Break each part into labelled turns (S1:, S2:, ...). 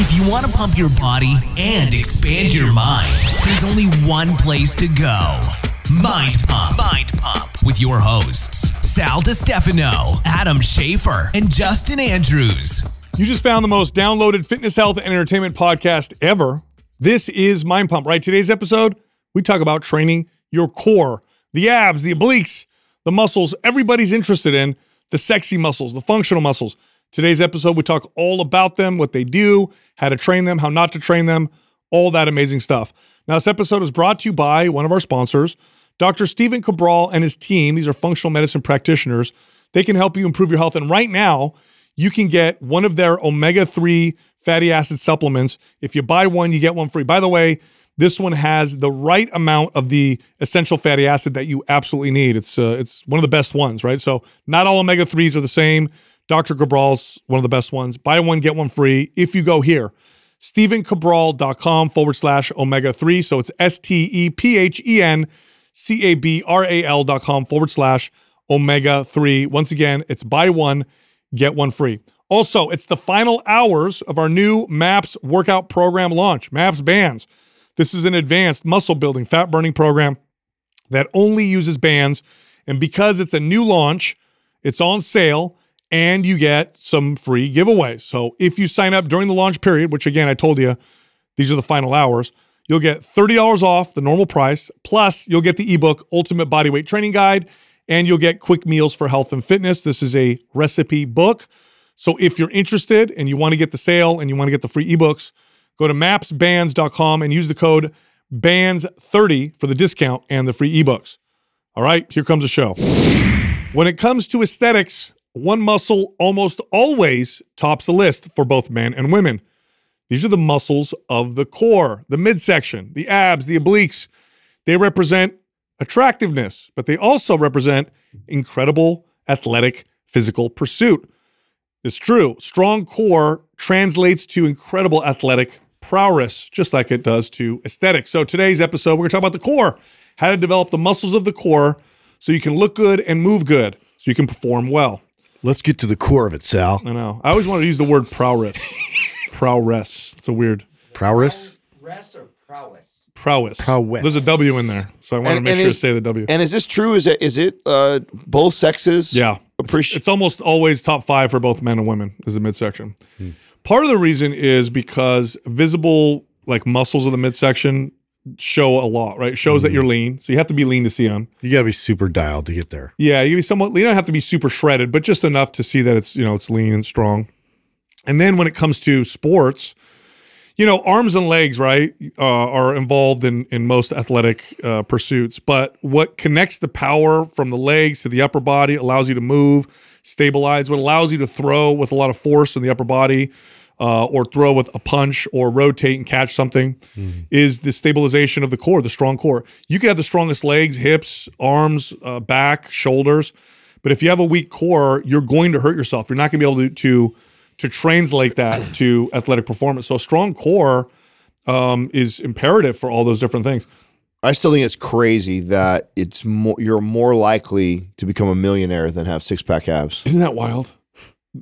S1: If you want to pump your body and expand your mind, there's only one place to go Mind Pump. Mind Pump with your hosts, Sal DiStefano, Adam Schaefer, and Justin Andrews.
S2: You just found the most downloaded fitness, health, and entertainment podcast ever. This is Mind Pump, right? Today's episode, we talk about training your core, the abs, the obliques, the muscles everybody's interested in, the sexy muscles, the functional muscles. Today's episode, we talk all about them, what they do, how to train them, how not to train them, all that amazing stuff. Now, this episode is brought to you by one of our sponsors, Dr. Stephen Cabral and his team. These are functional medicine practitioners. They can help you improve your health. And right now, you can get one of their omega 3 fatty acid supplements. If you buy one, you get one free. By the way, this one has the right amount of the essential fatty acid that you absolutely need. It's uh, it's one of the best ones, right? So not all omega 3s are the same. Dr. Cabral's one of the best ones. Buy one, get one free if you go here. StephenCabral.com forward slash omega 3. So it's S T E P H E N C A B R A L.com forward slash omega three. Once again, it's buy one, get one free. Also, it's the final hours of our new MAPS workout program launch, MAPS Bands. This is an advanced muscle building, fat burning program that only uses bands. And because it's a new launch, it's on sale and you get some free giveaways. So if you sign up during the launch period, which again, I told you, these are the final hours, you'll get $30 off the normal price. Plus, you'll get the ebook Ultimate Bodyweight Training Guide and you'll get quick meals for health and fitness. This is a recipe book. So if you're interested and you want to get the sale and you want to get the free ebooks, go to mapsbands.com and use the code BANDS30 for the discount and the free ebooks. All right, here comes the show. When it comes to aesthetics, one muscle almost always tops the list for both men and women. These are the muscles of the core, the midsection, the abs, the obliques. They represent attractiveness, but they also represent incredible athletic physical pursuit. It's true. Strong core translates to incredible athletic prowess, just like it does to aesthetics. So today's episode, we're going to talk about the core, how to develop the muscles of the core so you can look good and move good, so you can perform well.
S3: Let's get to the core of it, Sal.
S2: I know. I always wanted to use the word prowess. prowess. It's a weird
S3: Prowess?
S4: Prowess or prowess?
S2: prowess.
S3: Prowess.
S2: There's a W in there, so I want to make
S5: and
S2: sure to say the W.
S5: And is this true? Is it is it uh, both sexes?
S2: Yeah.
S5: Appreciate.
S2: It's almost always top five for both men and women is the midsection.
S5: Hmm.
S2: Part of the reason is because visible like muscles of the midsection show a lot, right? Shows
S5: Hmm.
S2: that you're lean. So you have to be lean to see them.
S3: You got to be super dialed to get there.
S2: Yeah, you be somewhat you don't have to be super shredded, but just enough to see that it's, you know, it's lean and strong. And then when it comes to sports, you know, arms and legs, right, uh, are involved in in most athletic uh, pursuits. But what connects the power from the legs to the upper body allows you to move, stabilize. What allows you to throw with a lot of force in the upper body, uh, or throw with a punch, or rotate and catch something, is the stabilization of the core, the strong core. You can have the strongest legs, hips, arms, uh, back, shoulders, but if you have a weak core, you're going to hurt yourself. You're not going to be able to to to translate that to athletic performance. So a strong core um, is imperative for all those different things.
S5: I still think it's crazy that it's more. You're more likely to become a millionaire than have six pack abs.
S2: Isn't that wild?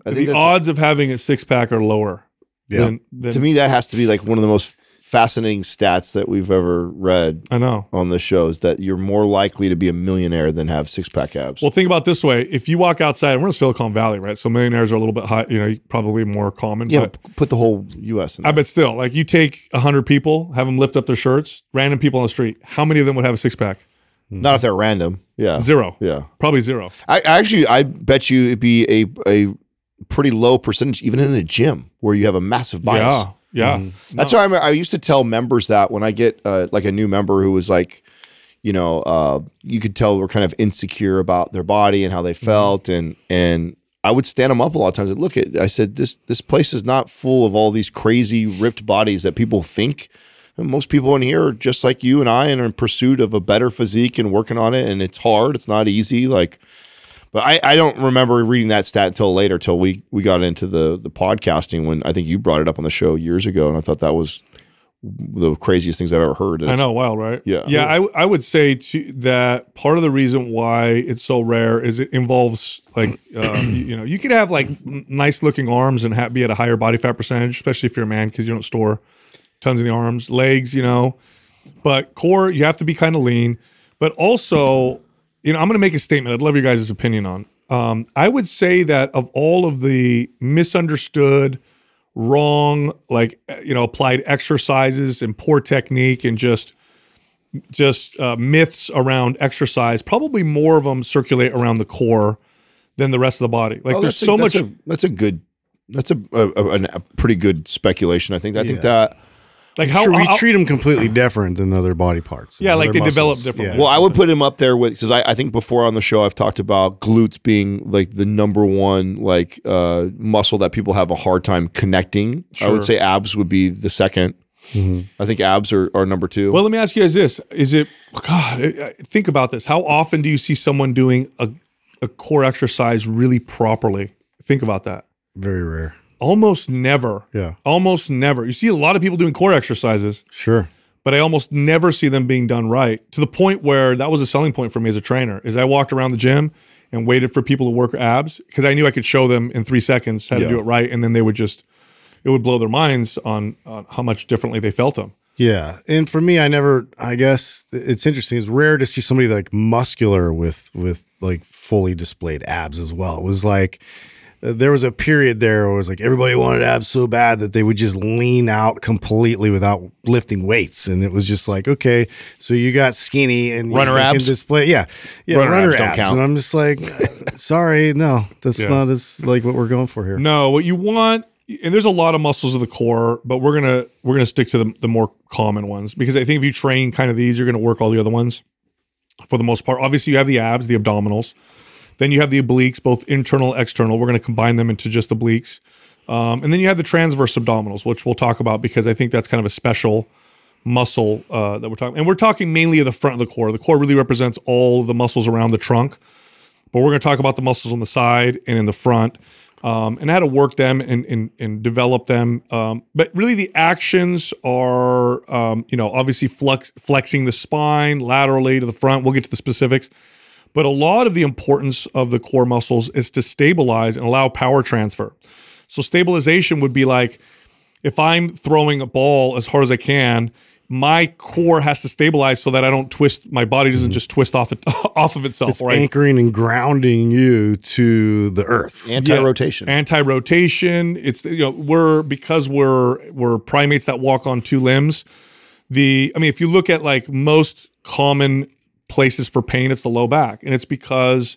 S5: I
S2: the odds of having a six pack are lower.
S3: Yeah.
S2: Than, than,
S5: to me that has to be like one of the most fascinating stats that we've ever read
S2: I know.
S5: on the show is that you're more likely to be a millionaire than have six pack abs.
S2: Well, think about this way: if you walk outside, we're in Silicon Valley, right? So millionaires are a little bit high, you know, probably more common.
S5: yeah,
S2: but
S5: put the whole U.S. in
S2: I bet still, like you take hundred people, have them lift up their shirts, random people on the street. How many of them would have a six pack? Hmm.
S5: Not if they're random. Yeah.
S2: Zero.
S5: Yeah.
S2: Probably zero.
S5: I I actually I bet you it'd be a a pretty low percentage even in a gym where you have a massive bias.
S2: Yeah. Yeah.
S5: That's why I'm, I used to tell members that when I get uh, like a new member who was like, you know, uh, you could tell we're kind of insecure about their body and how they felt, and and I would stand them up a lot of times and look at. I said this this place is not full of all these crazy ripped bodies that people think. And most people in here are just like you and I and are in pursuit of a better physique and working on it, and it's hard. It's not easy. Like, but I, I don't remember reading that stat until later, till we we got into the the podcasting when I think you brought it up on the show years ago, and I thought that was the craziest things I've ever heard.
S2: I know, wild, right?
S5: Yeah.
S2: yeah. I I would say to, that part of the reason why it's so rare is it involves like um, you, you know you could have like nice looking arms and ha- be at a higher body fat percentage, especially if you're a man because you don't store tons in the arms, legs, you know. But core, you have to be kind of lean. But also, you know, I'm going to make a statement. I'd love your guys' opinion on. Um, I would say that of all of the misunderstood, wrong, like uh, you know, applied exercises and poor technique and just just uh, myths around exercise, probably more of them circulate around the core than the rest of the body. Like
S5: Oh,
S2: there's
S5: that's a-
S2: so
S5: that's
S2: much.
S5: A, that's a good. That's a, a, a, a pretty good speculation. I think. I think that.
S2: Like how,
S3: sure, we
S2: how-
S3: treat them completely different than other body parts.
S2: Yeah, like
S3: other
S2: they develop
S3: muscles.
S2: differently.
S3: Yeah.
S5: Well, I would put him up there with because I, I think before on the show I've talked about glutes being like the number one like uh, muscle that people have a hard time connecting. I would say abs would be the 2nd I think abs are, are number two.
S2: Well, let me ask you guys this: Is it God? I- I- Think about this. How often do you see someone doing a, a core exercise really properly? Think about that.
S3: Very rare.
S2: Almost never.
S3: Yeah.
S2: Almost never. You see a lot of people doing core exercises,
S3: Sure.
S2: but I almost never see them being done right. To the point where that was a selling point for me as a trainer. Is I walked around the gym and waited for people to work abs because I knew I could show them in three seconds how to
S5: Yeah.
S2: do it right, and then they would just it would blow their minds on, on how much differently they felt them.
S3: Yeah, and for me, I never. I guess it's interesting. It's rare to see somebody like muscular with with like fully displayed abs as well. It was like there was a period there where it was like everybody wanted abs so bad that they would just lean out completely without lifting weights, and it was just like, okay, so you got skinny and you
S5: Runner
S3: can
S5: abs?
S3: display, yeah, yeah,
S5: Runner
S3: runner,
S5: abs don't
S3: abs,
S5: count.
S3: and I'm just like, sorry, no, that's
S2: Yeah.
S3: not as like what we're going for here.
S2: No, what you want, and there's a lot of muscles of the core, but we're gonna we're gonna stick to the, the more common ones because I think if you train kind of these, you're gonna work all the other ones for the most part. Obviously, you have the abs, the abdominals, then you have the obliques, both internal, external. We're gonna combine them into just obliques, um, and then you have the transverse abdominals, which we'll talk about because I think that's kind of a special muscle uh, that we're talking. And we're talking mainly of the front of the core. The core really represents all the muscles around the trunk but we're going to talk about the muscles on the side and in the front um, and how to work them and, and, and develop them um, but really the actions are um, you know obviously flex, flexing the spine laterally to the front we'll get to the specifics but a lot of the importance of the core muscles is to stabilize and allow power transfer so stabilization would be like if i'm throwing a ball as hard as i can my core has to stabilize so that I don't twist. My body doesn't mm-hmm. just twist off it off of itself.
S3: It's
S2: right?
S3: anchoring and grounding you to the earth.
S5: Anti-rotation.
S2: anti-rotation it's you know we're because we're we're primates that walk on two limbs the i mean if you look at like most common places for pain it's the low back and it's because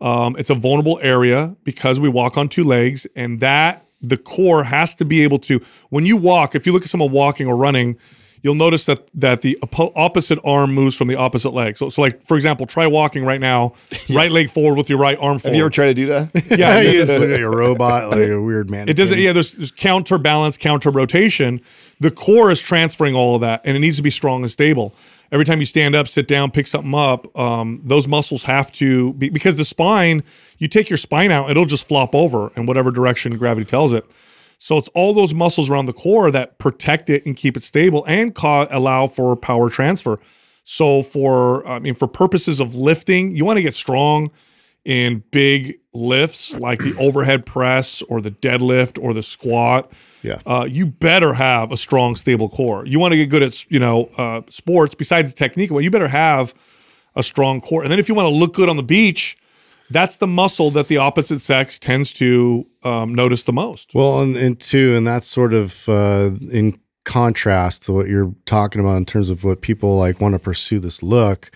S2: um, it's a vulnerable area because we walk on two legs and that the core has to be able to when you walk if you look at someone walking or running you'll notice that that the opposite arm moves from the opposite leg so, so like for example try walking right now right leg forward with your right arm forward
S5: Have you ever tried to do that?
S2: yeah
S3: you just look like a robot, like a weird man.
S2: it doesn't. Yeah, there's, there's counterbalance, counter rotation. The core is transferring all of that, and it needs to be strong and stable. Every time you stand up, sit down, pick something up, um, those muscles have to be because the spine. You take your spine out, it'll just flop over in whatever direction gravity tells it. So it's all those muscles around the core that protect it and keep it stable and ca- allow for power transfer. So for I mean for purposes of lifting, you want to get strong in big lifts like the overhead press or the deadlift or the squat.
S3: Yeah.
S2: Uh, you better have a strong, stable core. You want to get good at you know uh, sports besides the technique. Well, you better have a strong core. And then if you want to look good on the beach, that's the muscle that the opposite sex tends to um, notice the most.
S3: Well, and, and two, and that's sort of uh, in contrast to what you're talking about in terms of what people like want to pursue this look,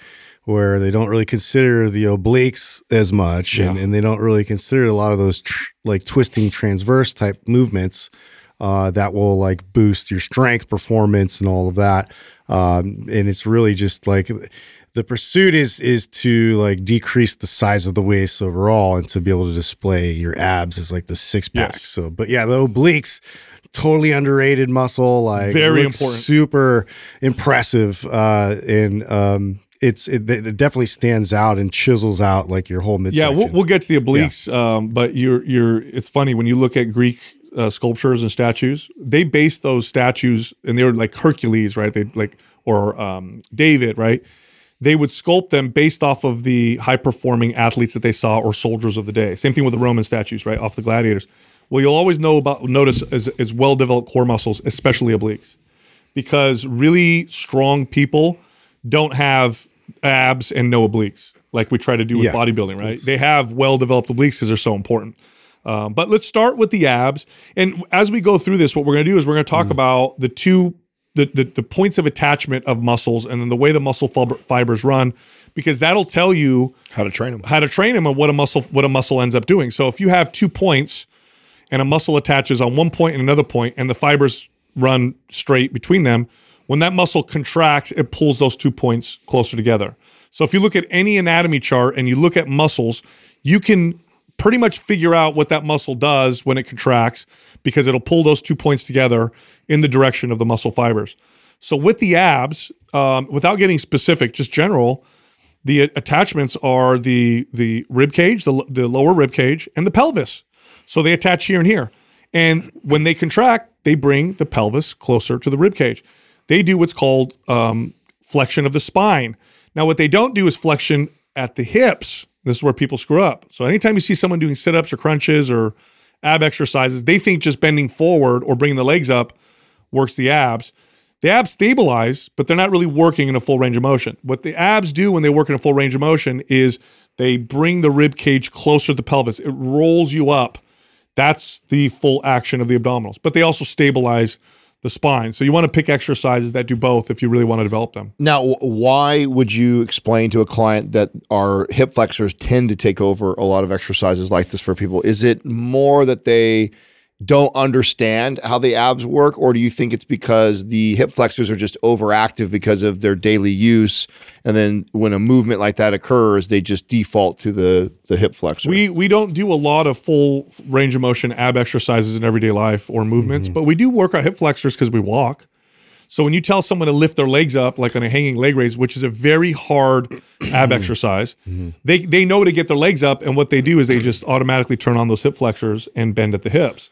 S3: where they don't really consider the obliques as much, and, and they don't really consider a lot of those tr- like twisting transverse type movements uh, that will like boost your strength performance and all of that. Um, and it's really just like the pursuit is is to like decrease the size of the waist overall and to be able to display your abs as like the six pack.
S2: Yes.
S3: So, but yeah, the obliques totally underrated muscle, like
S2: Very important.
S3: super impressive, uh, and um, it's it, it definitely stands out and chisels out like your whole
S2: Yeah,
S3: midsection.
S2: we'll, we'll get to the obliques, um, but you're you're. It's funny when you look at Greek uh, sculptures and statues. They based those statues, and they were like Hercules, right? They like or um, David, right? They would sculpt them based off of the high performing athletes that they saw or soldiers of the day. Same thing with the Roman statues, right? Off the gladiators. Well, you'll always know about notice as, as well developed core muscles, especially obliques, because really strong people don't have abs and no obliques like we try to do with
S3: Yeah.
S2: bodybuilding, right? They have well developed obliques because they're so important. Um, but let's start with the abs. And as we go through this, what we're going to do is we're going to talk about the two the, the the points of attachment of muscles and then the way the muscle fibers run, because that'll tell you
S5: How to train them.
S2: how to train them and what a muscle what a muscle ends up doing. So if you have two points and a muscle attaches on one point and another point and the fibers run straight between them, when that muscle contracts, it pulls those two points closer together. So if you look at any anatomy chart and you look at muscles, you can pretty much figure out what that muscle does when it contracts because it'll pull those two points together in the direction of the muscle fibers. So with the abs, um, without getting specific, just general, the attachments are the the rib cage, the, the lower rib cage, and the pelvis. So they attach here and here. And when they contract, they bring the pelvis closer to the rib cage. They do what's called um, flexion of the spine. Now, what they don't do is flexion at the hips. This is where people screw up. So anytime you see someone doing sit-ups or crunches or ab exercises, they think just bending forward or bringing the legs up works the abs. The abs stabilize, but they're not really working in a full range of motion. What the abs do when they work in a full range of motion is they bring the rib cage closer to the pelvis. It rolls you up. That's the full action of the abdominals. But they also stabilize the spine. So you want to pick exercises that do both if you really want to develop them.
S5: Now, why would you explain to a client that our hip flexors tend to take over a lot of exercises like this for people? Is it more that they don't understand how the abs work, or do you think it's because the hip flexors are just overactive because of their daily use, and then when a movement like that occurs, they just default to the the hip flexor?
S2: We we don't do a lot of full range of motion ab exercises in everyday life or movements, mm-hmm. but we do work our hip flexors because we walk. So when you tell someone to lift their legs up, like on a hanging leg raise, which is a very hard ab exercise, they they know to get their legs up, and what they do is they just automatically turn on those hip flexors and bend at the hips.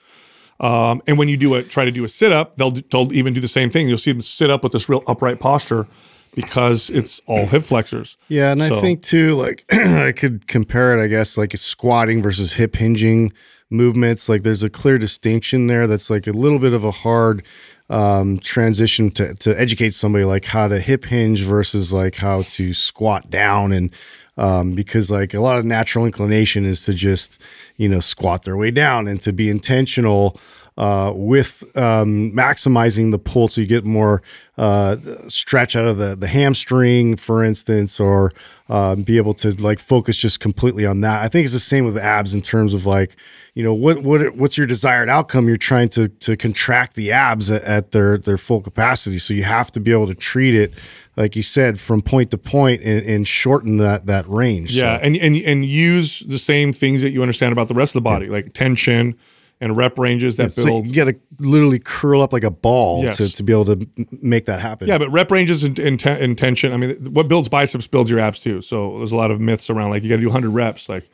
S2: Um, and when you do a try to do a sit up, they'll they'll even do the same thing. You'll see them sit up with this real upright posture because it's all hip flexors.
S3: Yeah, and
S2: So-
S3: I think too, like I could compare it, I guess, like squatting versus hip hinging movements. Like there's a clear distinction there. That's like a little bit of a hard um, transition to to educate somebody like how to hip hinge versus like how to squat down and. Um, because like a lot of natural inclination is to just you know squat their way down and to be intentional uh, with um, maximizing the pull so you get more uh, stretch out of the, the hamstring, for instance, or um, be able to like focus just completely on that. I think it's the same with abs in terms of like, you know, what what what's your desired outcome? You're trying to to contract the abs at, at their their full capacity, so you have to be able to treat it, like you said, from point to point and, and shorten that that range.
S2: Yeah,
S3: So-
S2: and, and and use the same things that you understand about the rest of the body, like tension and rep ranges that
S3: It's like
S2: build.
S3: you got to literally curl up like a ball
S2: Yes.
S3: to, to be able to make that happen.
S2: yeah, but rep ranges and, and, and tension. I mean, what builds biceps builds your abs too. So there's a lot of myths around like you got to do 100 reps. Like,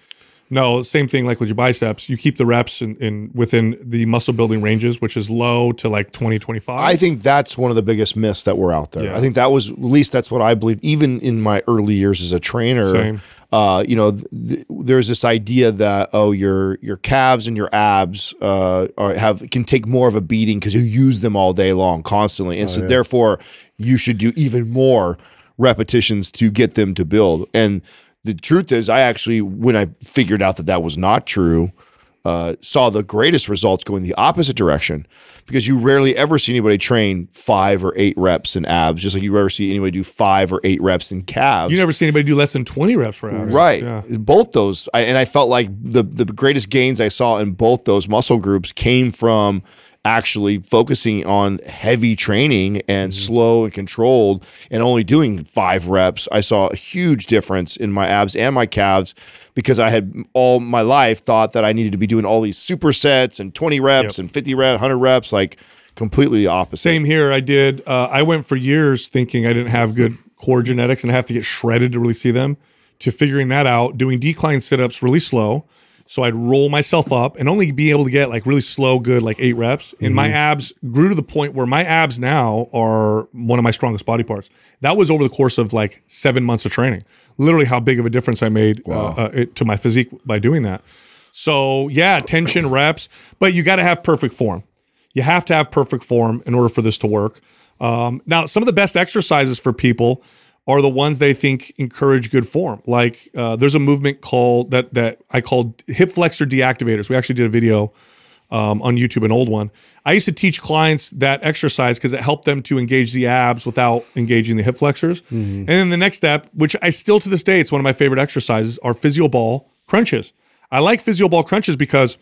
S2: no, same thing like with your biceps. You keep the reps in, in within the muscle building ranges, which is low to like 20, 25.
S5: I think that's one of the biggest myths that were out there.
S2: Yeah.
S5: I think that was at least that's what I believe. Even in my early years as a trainer,
S2: Same.
S5: Uh, you know, th- th- there's this idea that oh, your your calves and your abs uh, are, have can take more of a beating because you use them all day long, constantly, and so therefore you should do even more repetitions to get them to build. And the truth is, I actually when I figured out that that was not true uh, saw the greatest results going the opposite direction because you rarely ever see anybody train five or eight reps in abs, just like you ever see anybody do five or eight reps in calves.
S2: you never see anybody do less than 20 reps for abs.
S5: Right.
S2: Yeah.
S5: Both those. I, and I felt like the, the greatest gains I saw in both those muscle groups came from actually focusing on heavy training and slow and controlled and only doing five reps. I saw a huge difference in my abs and my calves because I had all my life thought that I needed to be doing all these supersets and 20 reps and 50 reps, 100 reps, like completely the opposite.
S2: Same here. I did. Uh, I went for years thinking I didn't have good core genetics and I have to get shredded to really see them. To figuring that out, doing decline sit ups really slow. So I'd roll myself up and only be able to get like really slow, good, like eight reps. And my abs grew to the point where my abs now are one of my strongest body parts. That was over the course of like seven months of training. Literally, how big of a difference I made uh, uh, it, to my physique by doing that. So yeah, tension reps, but you got to have perfect form. You have to have perfect form in order for this to work. Um, now, some of the best exercises for people are the ones they think encourage good form. Like uh, there's a movement called that that I called hip flexor deactivators. We actually did a video um, on YouTube, an old one. I used to teach clients that exercise because it helped them to engage the abs without engaging the hip flexors. And then the next step, which I still to this day, it's one of my favorite exercises, are physio ball crunches. I like physio ball crunches because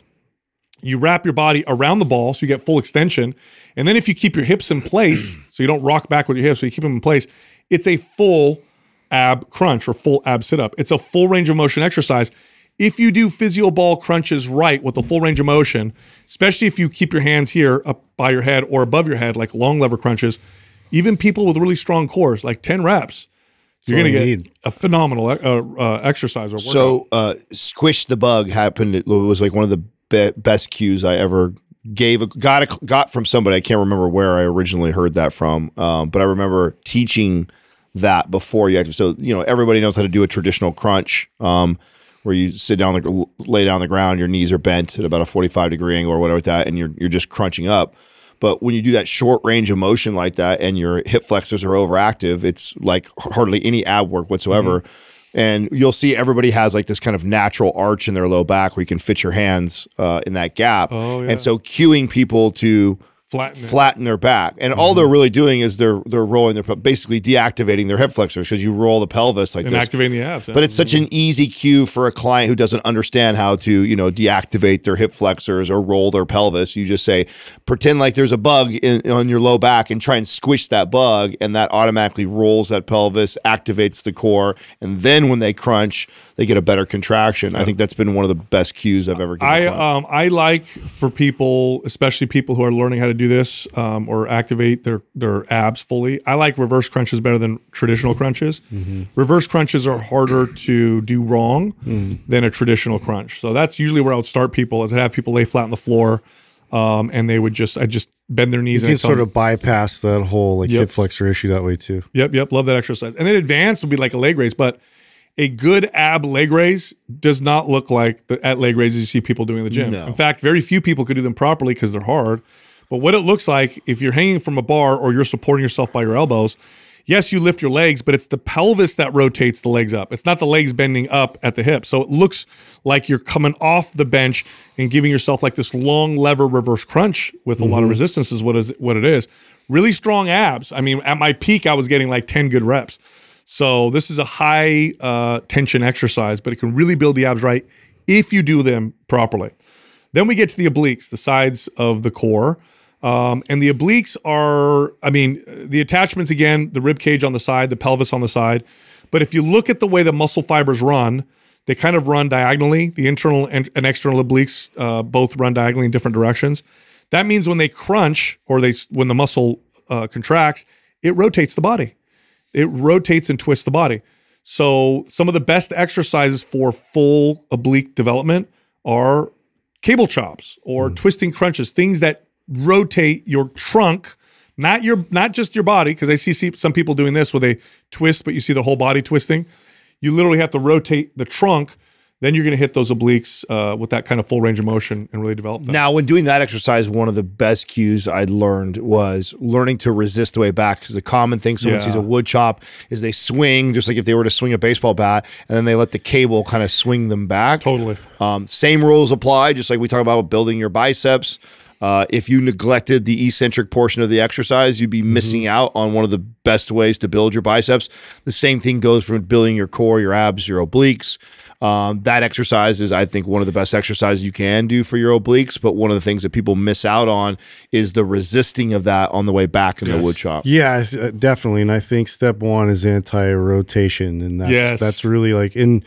S2: you wrap your body around the ball so you get full extension. And then if you keep your hips in place, so you don't rock back with your hips, so you keep them in place, it's a full ab crunch or full ab sit up. It's a full range of motion exercise. If you do physio ball crunches right with the full range of motion, especially if you keep your hands here up by your head or above your head, like long lever crunches, even people with really strong cores, like 10 reps, you're going to
S3: you
S2: get
S3: need.
S2: a phenomenal uh, uh, exercise or workout.
S5: So, uh, squish the bug happened. It was like one of the be- best cues I ever gave. A, got a, got from somebody. I can't remember where I originally heard that from, um, but I remember teaching that before you actually. So you know, everybody knows how to do a traditional crunch. Um, where you sit down, the, lay down on the ground, your knees are bent at about a 45 degree angle or whatever that, and you're you're just crunching up. But when you do that short range of motion like that, and your hip flexors are overactive, it's like hardly any ab work whatsoever. And you'll see everybody has like this kind of natural arch in their low back where you can fit your hands uh, in that gap.
S2: Oh, yeah.
S5: And so cueing people to
S2: Flatten
S5: flatten their back, and all they're really doing is they're they're rolling their basically deactivating their hip flexors because you roll the pelvis like
S2: and
S5: this.
S2: activating the abs.
S5: But it's such an easy cue for a client who doesn't understand how to, you know, deactivate their hip flexors or roll their pelvis. You just say, pretend like there's a bug in, on your low back and try and squish that bug, and that automatically rolls that pelvis, activates the core, and then when they crunch, they get a better contraction. I think that's been one of the best cues I've ever given.
S2: I um I like for people, especially people who are learning how to do this um, or activate their their abs fully. I like reverse crunches better than traditional crunches. Reverse crunches are harder to do wrong than a traditional crunch. So that's usually where I would start people. Is I'd have people lay flat on the floor, um, and they would just I just bend their knees
S3: You
S2: and
S3: can sort of bypass that whole like
S2: Yep.
S3: hip flexor issue that way too.
S2: Yep, yep. Love that exercise. And then advanced would be like a leg raise, but a good ab leg raise does not look like the at leg raises you see people doing in the gym.
S5: No.
S2: In fact, very few people could do them properly because they're hard. But what it looks like if you're hanging from a bar or you're supporting yourself by your elbows, yes, you lift your legs, but it's the pelvis that rotates the legs up. It's not the legs bending up at the hip. So it looks like you're coming off the bench and giving yourself like this long lever reverse crunch with a lot of resistance is what is what it is. Really strong abs. I mean, at my peak, I was getting like 10 good reps. So this is a high uh, tension exercise, but it can really build the abs right if you do them properly. Then we get to the obliques, the sides of the core. Um, and the obliques are, I mean, the attachments again, the rib cage on the side, the pelvis on the side. But if you look at the way the muscle fibers run, they kind of run diagonally. The internal and, and external obliques uh, both run diagonally in different directions. That means when they crunch or they when the muscle uh, contracts, it rotates the body. It rotates and twists the body. So some of the best exercises for full oblique development are cable chops or twisting crunches, things that rotate your trunk, not your not just your body, because I see, see some people doing this where they twist, but you see the whole body twisting. You literally have to rotate the trunk. Then you're going to hit those obliques uh, with that kind of full range of motion and really develop them.
S5: Now, when doing that exercise, one of the best cues I learned was learning to resist the way back. Because the common thing someone
S2: Yeah.
S5: sees a wood chop is they swing, just like if they were to swing a baseball bat, and then they let the cable kind of swing them back.
S2: Totally.
S5: Um, same rules apply, just like we talk about building your biceps. Uh, if you neglected the eccentric portion of the exercise, you'd be missing out on one of the best ways to build your biceps. The same thing goes for building your core, your abs, your obliques. Um, that exercise is, I think, one of the best exercises you can do for your obliques. But one of the things that people miss out on is the resisting of that on the way back in the wood chop.
S3: Yeah, uh, definitely. And I think step one is anti-rotation, and that's
S2: Yes.
S3: that's really like in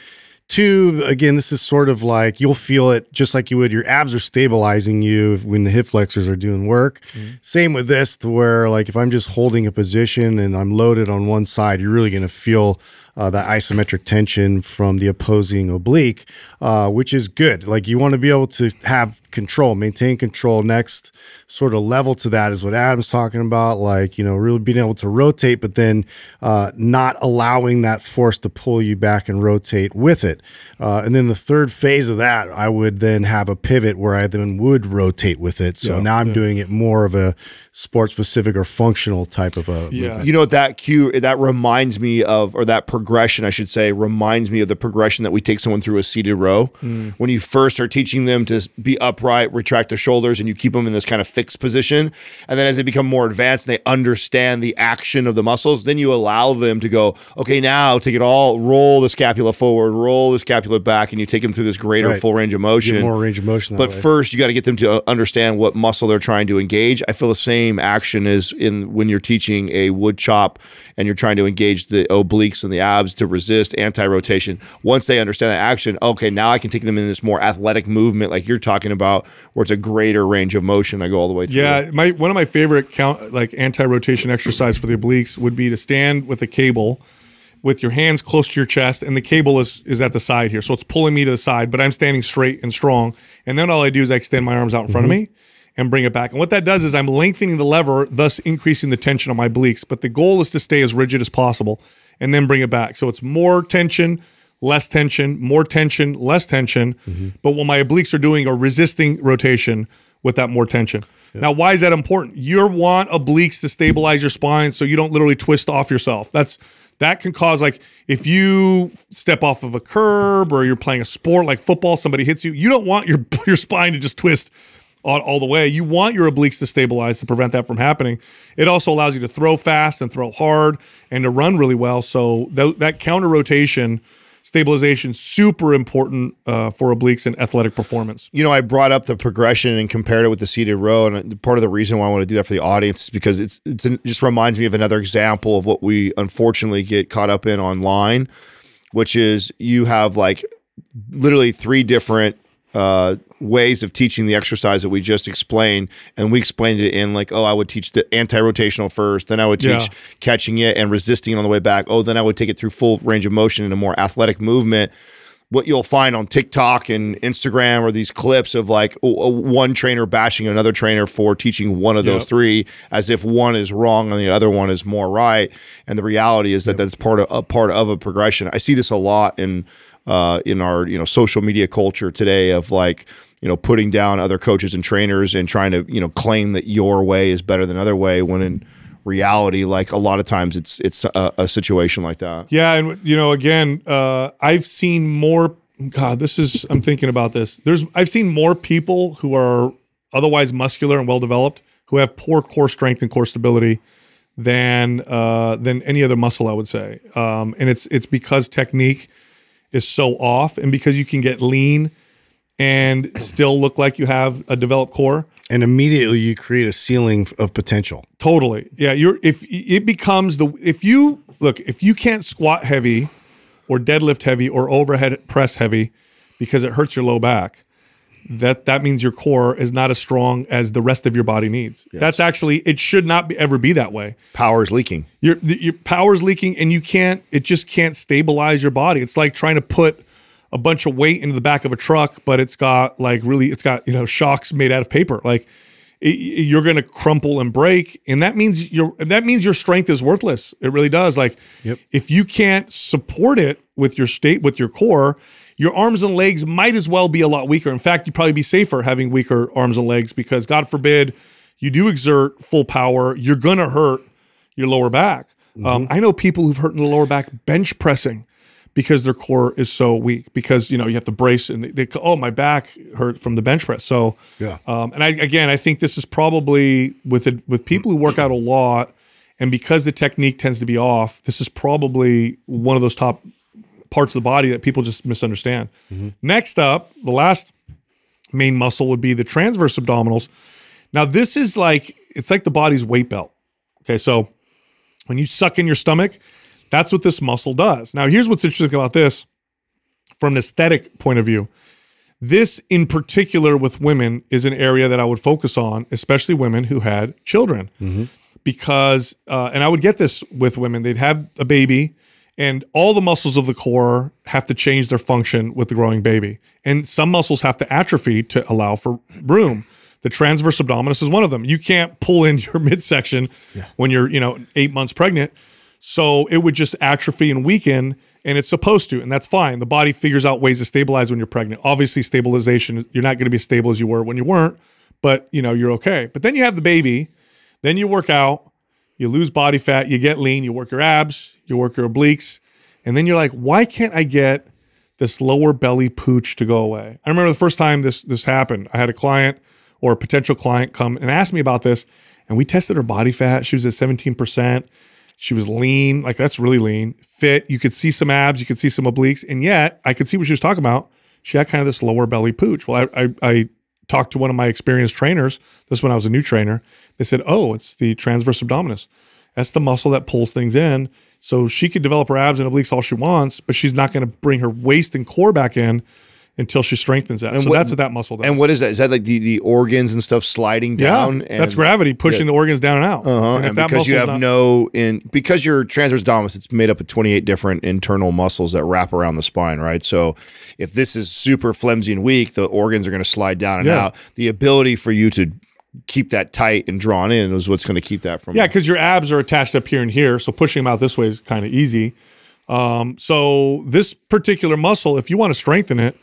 S3: Two, again, this is sort of like you'll feel it just like you would. Your abs are stabilizing you when the hip flexors are doing work. Mm-hmm. Same with this, to where like if I'm just holding a position and I'm loaded on one side, you're really going to feel uh, that isometric tension from the opposing oblique, uh, which is good. Like you want to be able to have control, maintain control. Next sort of level to that is what Adam's talking about, like, you know, really being able to rotate, but then uh, not allowing that force to pull you back and rotate with it. Uh, and then the third phase of that, I would then have a pivot where I then would rotate with it. So now I'm doing it more of a sport specific or functional type of a
S2: Yeah.
S3: movement.
S5: You know what that cue that reminds me of, or that progression, I should say, reminds me of the progression that we take someone through a seated row. When you first are teaching them to be upright, retract their shoulders, and you keep them in this kind of fixed position. And then as they become more advanced and they understand the action of the muscles, then you allow them to go, okay, now take it all, roll the scapula forward, roll the scapula back, and you take them through this greater
S3: Right.
S5: full range of motion.
S3: Get more range of motion.
S5: But
S3: way.
S5: first, you got to get them to uh, understand what muscle they're trying to engage. I feel the same action is in when you're teaching a wood chop and you're trying to engage the obliques and the abs to resist anti-rotation. Once they understand that action, okay, now I can take them in this more athletic movement, like you're talking about, where it's a greater range of motion. I go all the way through.
S2: Yeah, my one of my favorite count like anti-rotation exercise for the obliques would be to stand with a cable with your hands close to your chest and the cable is is at the side here. So it's pulling me to the side, but I'm standing straight and strong. And then all I do is I extend my arms out in front of mm-hmm. me and bring it back. And what that does is I'm lengthening the lever, thus increasing the tension on my obliques. But the goal is to stay as rigid as possible and then bring it back. So it's more tension, less tension, more tension, less tension. Mm-hmm. But what my obliques are doing are resisting rotation with that more tension. Now, why is that important? You want obliques to stabilize your spine so you don't literally twist off yourself. That's that can cause like if you step off of a curb or you're playing a sport like football, somebody hits you, you don't want your your spine to just twist all, all the way. You want your obliques to stabilize to prevent that from happening. It also allows you to throw fast and throw hard and to run really well. So th- that counter rotation stabilization super important uh, for obliques and athletic performance.
S5: you know, I brought up the progression and compared it with the seated row, and part of the reason why I want to do that for the audience is because it's it's it just reminds me of another example of what we unfortunately get caught up in online, which is you have like literally three different uh, ways of teaching the exercise that we just explained, and we explained it in like, oh, I would teach the anti-rotational first, then I would teach
S2: Yeah.
S5: catching it and resisting it on the way back. Oh, then I would take it through full range of motion in a more athletic movement what you'll find on TikTok and Instagram are these clips of like one trainer bashing another trainer for teaching one of those
S2: Yep.
S5: three, as if one is wrong and the other one is more right. And the reality is that that's part of a part of a progression. I see this a lot in uh, in our you know social media culture today of like you know putting down other coaches and trainers and trying to you know claim that your way is better than other way when in reality like a lot of times it's it's a, a situation like that
S2: Yeah, and you know, again, uh, I've seen more. God, this is. I'm thinking about this. There's. I've seen more people who are otherwise muscular and well developed who have poor core strength and core stability than uh, than any other muscle. I would say, um, and it's it's because technique is so off, and because you can get lean and still look like you have a developed core.
S3: and immediately you create a ceiling of potential.
S2: Totally. Yeah, you're if it becomes the if you look, if you can't squat heavy or deadlift heavy or overhead press heavy because it hurts your low back, that that means your core is not as strong as the rest of your body needs. That's actually it should not be, ever be that way.
S5: power is leaking
S2: Your your power's leaking and you can't it just can't stabilize your body. It's like trying to put a bunch of weight into the back of a truck, but it's got like really it's got, you know, shocks made out of paper. Like it, you're going to crumple and break and that means your that means your strength is worthless. It really does. Like if you can't support it with your state with your core, your arms and legs might as well be a lot weaker. In fact, you'd probably be safer having weaker arms and legs because God forbid you do exert full power, you're going to hurt your lower back. Um, I know people who've hurt in the lower back bench pressing because their core is so weak because you know you have to brace and they, they oh my back hurt from the bench press. So
S3: Yeah.
S2: um, and I again I think this is probably with it, with people who work out a lot and because the technique tends to be off, this is probably one of those top parts of the body that people just misunderstand. Next up, the last main muscle would be the transverse abdominals. Now this is like it's like the body's weight belt. Okay, so when you suck in your stomach, that's what this muscle does. Now here's what's interesting about this. from an aesthetic point of view. This in particular with women is an area that I would focus on, especially women who had children. Because, uh, and I would get this with women, they'd have a baby and all the muscles of the core have to change their function with the growing baby. And some muscles have to atrophy to allow for room. The transverse abdominis is one of them. You can't pull in your midsection when you're, you know, eight months pregnant. So it would just atrophy and weaken, and it's supposed to, and that's fine. The body figures out ways to stabilize when you're pregnant. Obviously, stabilization, you're not going to be as stable as you were when you weren't, but you know, you're okay. But then you have the baby, then you work out, you lose body fat, you get lean, you work your abs, you work your obliques, and then you're like, why can't I get this lower belly pooch to go away? I remember the first time this this happened. I had a client or a potential client come and ask me about this, and we tested her body fat. She was at 17%. She was lean, like that's really lean, fit. You could see some abs, you could see some obliques, and yet I could see what she was talking about. She had kind of this lower belly pooch. Well, I, I, I talked to one of my experienced trainers. This when I was a new trainer. They said, "Oh, it's the transverse abdominis. That's the muscle that pulls things in." So she could develop her abs and obliques all she wants, but she's not going to bring her waist and core back in until she strengthens that. so
S5: what-
S2: that's what that muscle does.
S5: And what is that? Is that like the, the organs and stuff sliding
S2: yeah,
S5: down? and,
S2: that's gravity pushing the organs down and out.
S5: Uh-huh.
S2: And
S5: And, because you have
S2: not-
S5: no in because your transverse abdominis, it's made up of 28 different internal muscles that wrap around the spine, right? So if this is super flimsy and weak, the organs are going to slide down and
S2: Yeah.
S5: out. The ability for you to keep that tight and drawn in is what's going to keep that from
S2: Yeah, because your abs are attached up here and here, so pushing them out this way is kind of easy. Um, so this particular muscle, if you want to strengthen it,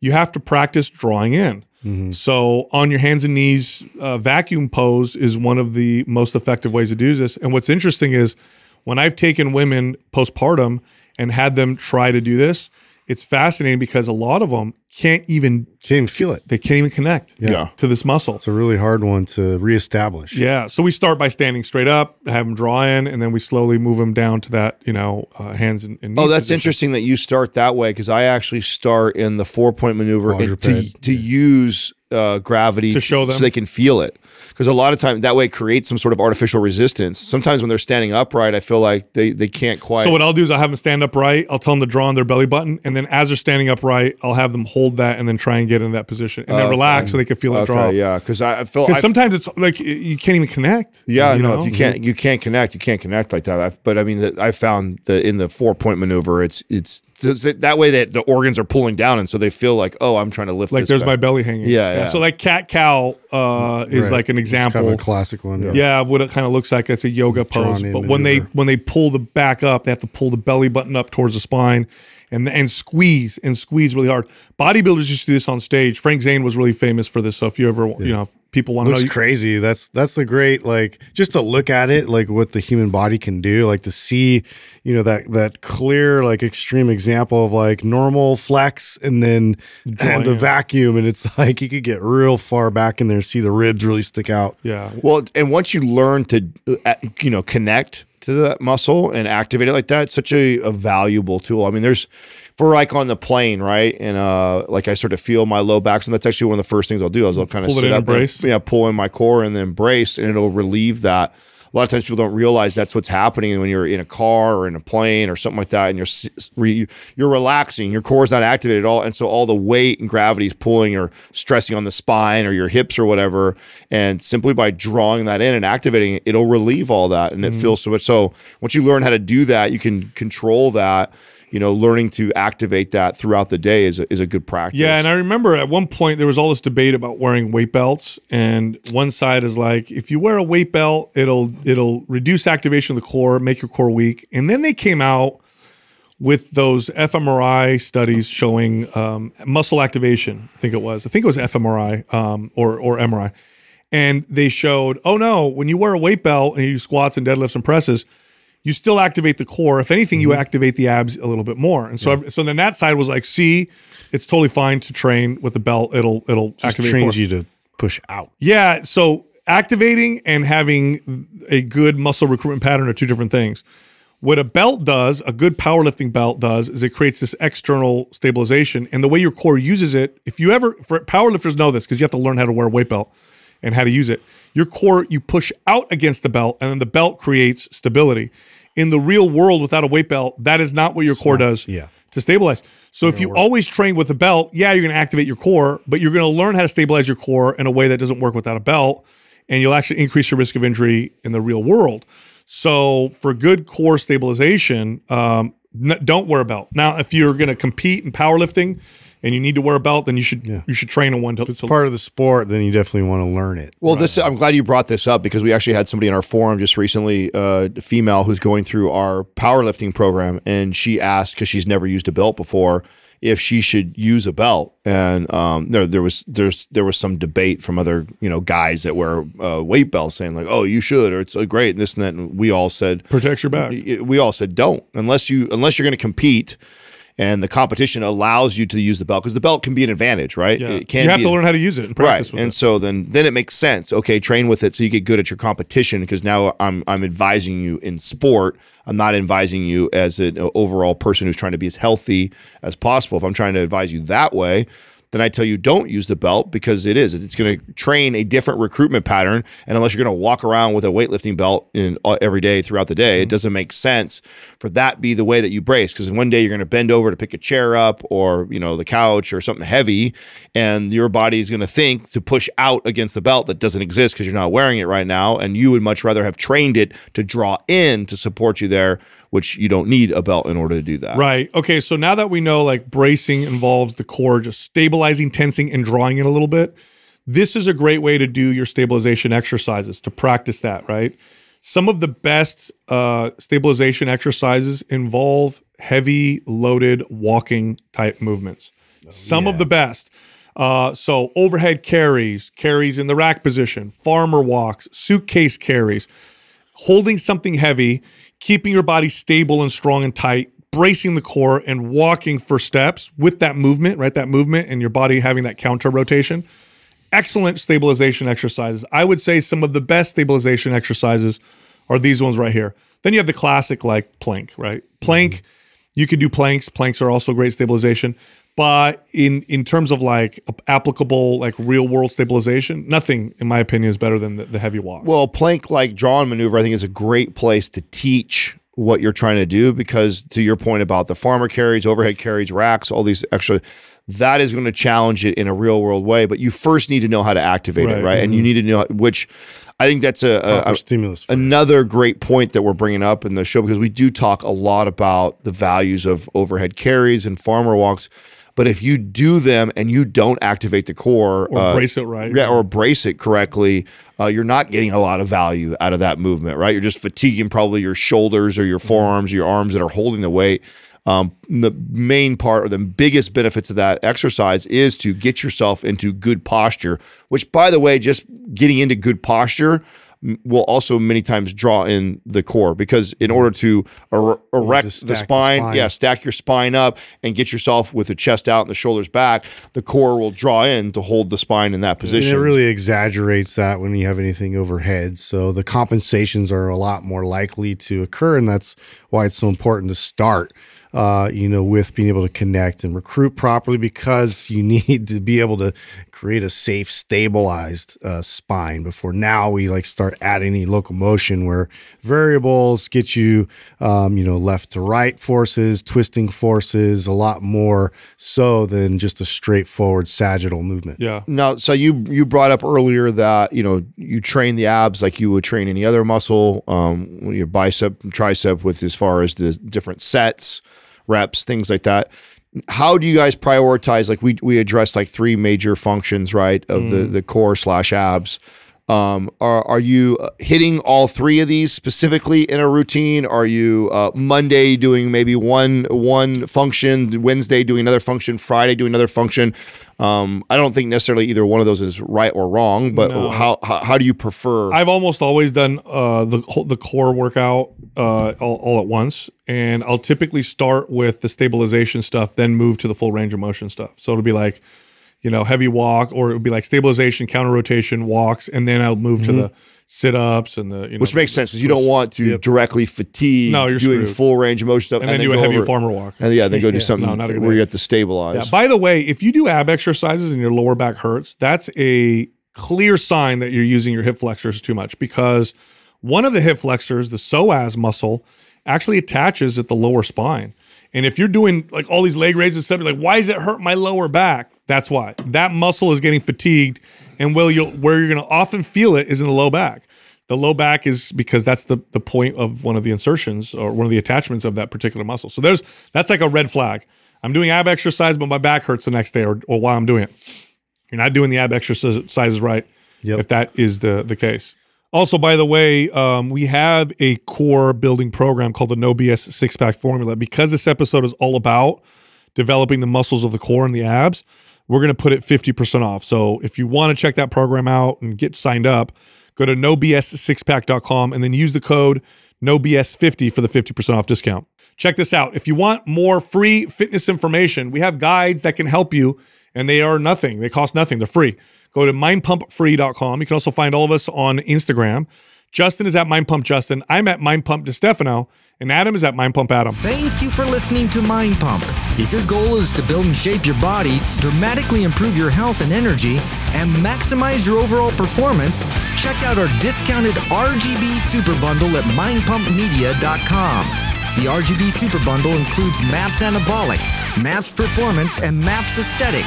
S2: you have to practice drawing in. So on your hands and knees, uh, vacuum pose is one of the most effective ways to do this. And what's interesting is when I've taken women postpartum and had them try to do this, it's fascinating because a lot of them can't even
S3: Can't even feel it.
S2: they can't even connect
S5: Yeah.
S2: to this muscle.
S3: It's a really hard one to reestablish.
S2: Yeah. So we start by standing straight up, have them draw in, and then we slowly move them down to that, you know, uh, hands and, and knees.
S5: Oh, that's
S2: position.
S5: interesting that you start that way because I actually start in the four point maneuver and to,
S3: Quadruped,
S5: to use uh, gravity
S2: To show them.
S5: so they can feel it. Because a lot of times that way it creates some sort of artificial resistance. Sometimes when they're standing upright, I feel like they, they can't quite.
S2: So what I'll do is I'll have them stand upright. I'll tell them to draw on their belly button, and then as they're standing upright, I'll have them hold that and then try and get in that position, and then relax so they can feel it draw.
S5: yeah, because I I feel
S2: Because sometimes it's like you can't even connect.
S5: Yeah,
S2: you
S5: no,
S2: know?
S5: if you can't you can't connect, you can't connect like that. I, but I mean, the, I found that in the four point maneuver, it's it's it's that way that the organs are pulling down, and so they feel like, oh, I'm trying to lift.
S2: Like
S5: this
S2: there's
S5: back.
S2: my belly hanging.
S5: Yeah, yeah.
S2: So like cat cow uh, is
S3: Right.
S2: like an
S3: It's
S2: example.
S3: kind of a classic one.
S2: yeah, of what it kind of looks like. It's a yoga pose.
S3: Drawn in
S2: But when they when they pull the back up, they have to pull the belly button up towards the spine and and squeeze and squeeze really hard. Bodybuilders used to do this on stage. Frank Zane was really famous for this. So if you ever you know if people want to know,
S3: looks
S2: you-
S3: crazy. That's that's the great like just to look at it, like what the human body can do, like to see, you know, that that clear, like extreme example of like normal flex and then and the vacuum, and it's like you could get real far back in there, see the ribs really stick out.
S2: yeah,
S5: Well, and once you learn to, uh, you know, connect to that muscle and activate it like that, it's such a, a valuable tool. I mean, there's for like on the plane, right? And uh, like I sort of feel my low back, and that's actually one of the first things I'll do. Is I'll kind of
S2: Pull it
S5: sit
S2: in
S5: up,
S2: and brace.
S5: yeah, pull in my core and then brace, and it'll relieve that. A lot of times people don't realize that's what's happening when you're in a car or in a plane or something like that, and you're you're relaxing, your core's not activated at all, and so all the weight and gravity is pulling or stressing on the spine or your hips or whatever, and simply by drawing that in and activating it, it'll relieve all that, and it
S2: Mm-hmm.
S5: feels so much. So once you learn how to do that, you can control that. You know, learning to activate that throughout the day is a, is a good practice.
S2: Yeah, and I remember at one point there was all this debate about wearing weight belts, and one side is like, if you wear a weight belt, it'll it'll reduce activation of the core, make your core weak. And then they came out with those fMRI studies showing um, muscle activation. I think it was. I think it was fMRI um, or or MRI, and they showed, oh no, when you wear a weight belt and you do squats and deadlifts and presses, you still activate the core. If anything,
S3: Mm-hmm.
S2: you activate the abs a little bit more. And so, so then that side was like, see, it's totally fine to train with the belt. It'll it'll
S3: Just
S2: activate
S3: trains you to push out.
S2: Yeah. So activating and having a good muscle recruitment pattern are two different things. What a belt does, a good powerlifting belt does, is it creates this external stabilization. And the way your core uses it, if you ever, for powerlifters know this because you have to learn how to wear a weight belt and how to use it. Your core, you push out against the belt, and then the belt creates stability. In the real world, without a weight belt, that is not what your core does
S3: yeah.
S2: to stabilize. So if you always train with a belt, yeah, you're going to activate your core, but you're going to learn how to stabilize your core in a way that doesn't work without a belt, and you'll actually increase your risk of injury in the real world. So for good core stabilization, um, don't wear a belt. Now, if you're going to compete in powerlifting and you need to wear a belt, then you should yeah. you should train a one. To,
S3: It's part of the sport, then you definitely want to learn it.
S5: Well, this I'm glad you brought this up because we actually had somebody in our forum just recently, uh, a female who's going through our powerlifting program, and she asked because she's never used a belt before if she should use a belt, and um, there there was there's there was some debate from other you know guys that wear uh, weight belts saying like, oh, you should, or it's uh, great, and this and that, and we all said
S2: protects your back.
S5: we all said don't unless you unless you're going to compete. And the competition allows you to use the belt because the belt can be an advantage, right?
S2: Yeah.
S5: It can
S2: you have to learn how to use it and practice
S5: right and
S2: it.
S5: so then then it makes sense okay train with it so you get good at your competition because now i'm i'm advising you in sport i'm not advising you as an uh, overall person who's trying to be as healthy as possible if i'm trying to advise you that way then I tell you don't use the belt because it is. It's going to train a different recruitment pattern, and unless you're going to walk around with a weightlifting belt in uh, every day throughout the day, it doesn't make sense for that be the way that you brace. Because one day you're going to bend over to pick a chair up, or you know the couch, or something heavy, and your body is going to think to push out against the belt that doesn't exist because you're not wearing it right now, and you would much rather have trained it to draw in to support you there, which you don't need a belt in order to do that.
S2: Right. Okay. So now that we know like bracing involves the core just stabilizing, tensing, and drawing it a little bit, this is a great way to do your stabilization exercises to practice that, right? Some of the best uh, stabilization exercises involve heavy loaded walking type movements. Some of the best. Uh, so overhead carries, carries in the rack position, farmer walks, suitcase carries, holding something heavy, keeping your body stable and strong and tight, bracing the core and walking for steps with that movement, right? That movement and your body having that counter rotation. Excellent stabilization exercises. I would say some of the best stabilization exercises are these ones right here. Then you have the classic like plank, right? Plank, you could do planks. Planks are also great stabilization. But in in terms of like applicable like real world stabilization, nothing in my opinion is better than the, the heavy walk.
S5: Well, plank like drawing maneuver, I think is a great place to teach what you're trying to do because to your point about the farmer carries, overhead carries, racks, all these extra that is going to challenge it in a real world way. But you first need to know how to activate it,
S2: Right.
S5: right? And you need to know which I think that's a, a, a
S3: stimulus.
S5: another great point that we're bringing up in the show because we do talk a lot about the values of overhead carries and farmer walks. But if you do them and you don't activate the core
S2: or
S5: uh,
S2: brace it right.
S5: yeah, or brace it correctly, uh, you're not getting a lot of value out of that movement, right? You're just fatiguing probably your shoulders or your forearms, your arms that are holding the weight. Um, the main part or the biggest benefits of that exercise is to get yourself into good posture, which, by the way, just getting into good posture will also many times draw in the core because in order to er- erect the
S3: the
S5: spine,
S3: spine.
S5: yeah, stack your spine up and get yourself with the chest out and the shoulders back, the core will draw in to hold the spine in that
S3: And
S5: position.
S3: it really exaggerates that when you have anything overhead. So the compensations are a lot more likely to occur, and that's why it's so important to start. Uh, you know, with being able to connect and recruit properly, because you need to be able to create a safe, stabilized uh, spine before now we like start adding the locomotion where variables get you, um, you know, left to right forces, twisting forces, a lot more so than just a straightforward sagittal movement.
S2: Yeah.
S5: Now, so you you brought up earlier that you know you train the abs like you would train any other muscle, um, your bicep, and tricep, with as far as the different sets, reps, things like that. How do you guys prioritize? Like we we addressed like three major functions, right, of the mm. the core slash abs. Um, are are you uh, hitting all three of these specifically in a routine? Are you uh, Monday doing maybe one one function, Wednesday doing another function, Friday doing another function? Um, I don't think necessarily either one of those is right or wrong, but
S2: No.
S5: how, how how do you prefer?
S2: I've almost always done uh, the whole- the core workout uh, all, all at once, and I'll typically start with the stabilization stuff, then move to the full range of motion stuff. So it'll be like, you know, heavy walk, or it would be like stabilization, counter rotation, walks, and then I'll move to mm-hmm. the sit ups and the you know,
S5: which makes sense because you don't want to directly fatigue
S2: No, you're
S5: doing
S2: screwed.
S5: full range of motion stuff
S2: and then do a heavy
S5: over-
S2: farmer walk.
S5: and yeah, then go do something
S2: no, not a good
S5: where you have to stabilize.
S2: Yeah. By the way, if you do ab exercises and your lower back hurts, that's a clear sign that you're using your hip flexors too much because one of the hip flexors, the psoas muscle, actually attaches at the lower spine. And if you're doing like all these leg raises and stuff, you're like, why does it hurt my lower back? That's why. That muscle is getting fatigued. And will you where you're gonna often feel it is in the low back. The low back is because that's the the point of one of the insertions or one of the attachments of that particular muscle. So there's that's like a red flag. I'm doing ab exercise, but my back hurts the next day or, or while I'm doing it. You're not doing the ab exercises right
S3: Yep.
S2: if that is the the case. Also, by the way, um, we have a core building program called the No BS Six Pack Formula. Because this episode is all about developing the muscles of the core and the abs, we're going to put it 50% off. So if you want to check that program out and get signed up, go to nobs6pack.com and then use the code NOBS50 for the 50% off discount. Check this out. If you want more free fitness information, we have guides that can help you and they are nothing. They cost nothing. They're free. Go to mindpumpfree.com. You can also find all of us on Instagram. Justin is at mindpumpjustin. I'm at mindpumpdestefano. And Adam is at mindpumpadam.
S4: Thank you for listening to Mind Pump. If your goal is to build and shape your body, dramatically improve your health and energy, and maximize your overall performance, check out our discounted RGB Super Bundle at mindpumpmedia.com. The RGB Super Bundle includes MAPS Anabolic, MAPS Performance, and MAPS Aesthetic.